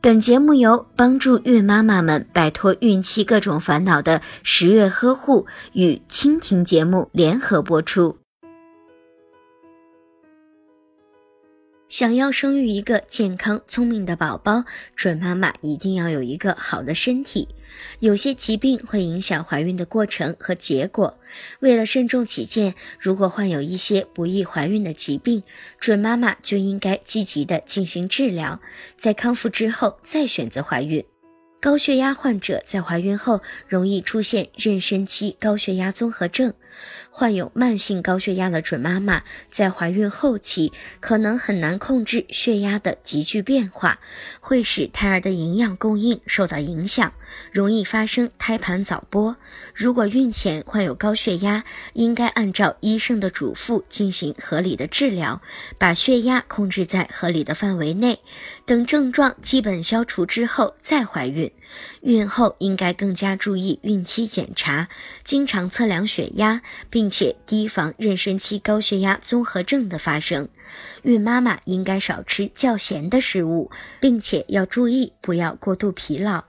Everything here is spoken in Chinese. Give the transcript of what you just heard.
本节目由帮助孕妈妈们摆脱孕期各种烦恼的十月呵护与蜻蜓节目联合播出。想要生育一个健康聪明的宝宝，准妈妈一定要有一个好的身体。有些疾病会影响怀孕的过程和结果，为了慎重起见，如果患有一些不易怀孕的疾病，准妈妈就应该积极的进行治疗，在康复之后再选择怀孕。高血压患者在怀孕后容易出现妊娠期高血压综合症。患有慢性高血压的准妈妈在怀孕后期可能很难控制血压的急剧变化，会使胎儿的营养供应受到影响，容易发生胎盘早剥。如果孕前患有高血压，应该按照医生的嘱咐进行合理的治疗，把血压控制在合理的范围内。等症状基本消除之后再怀孕。孕后应该更加注意孕期检查，经常测量血压，并且提防妊娠期高血压综合症的发生。孕妈妈应该少吃较咸的食物，并且要注意不要过度疲劳。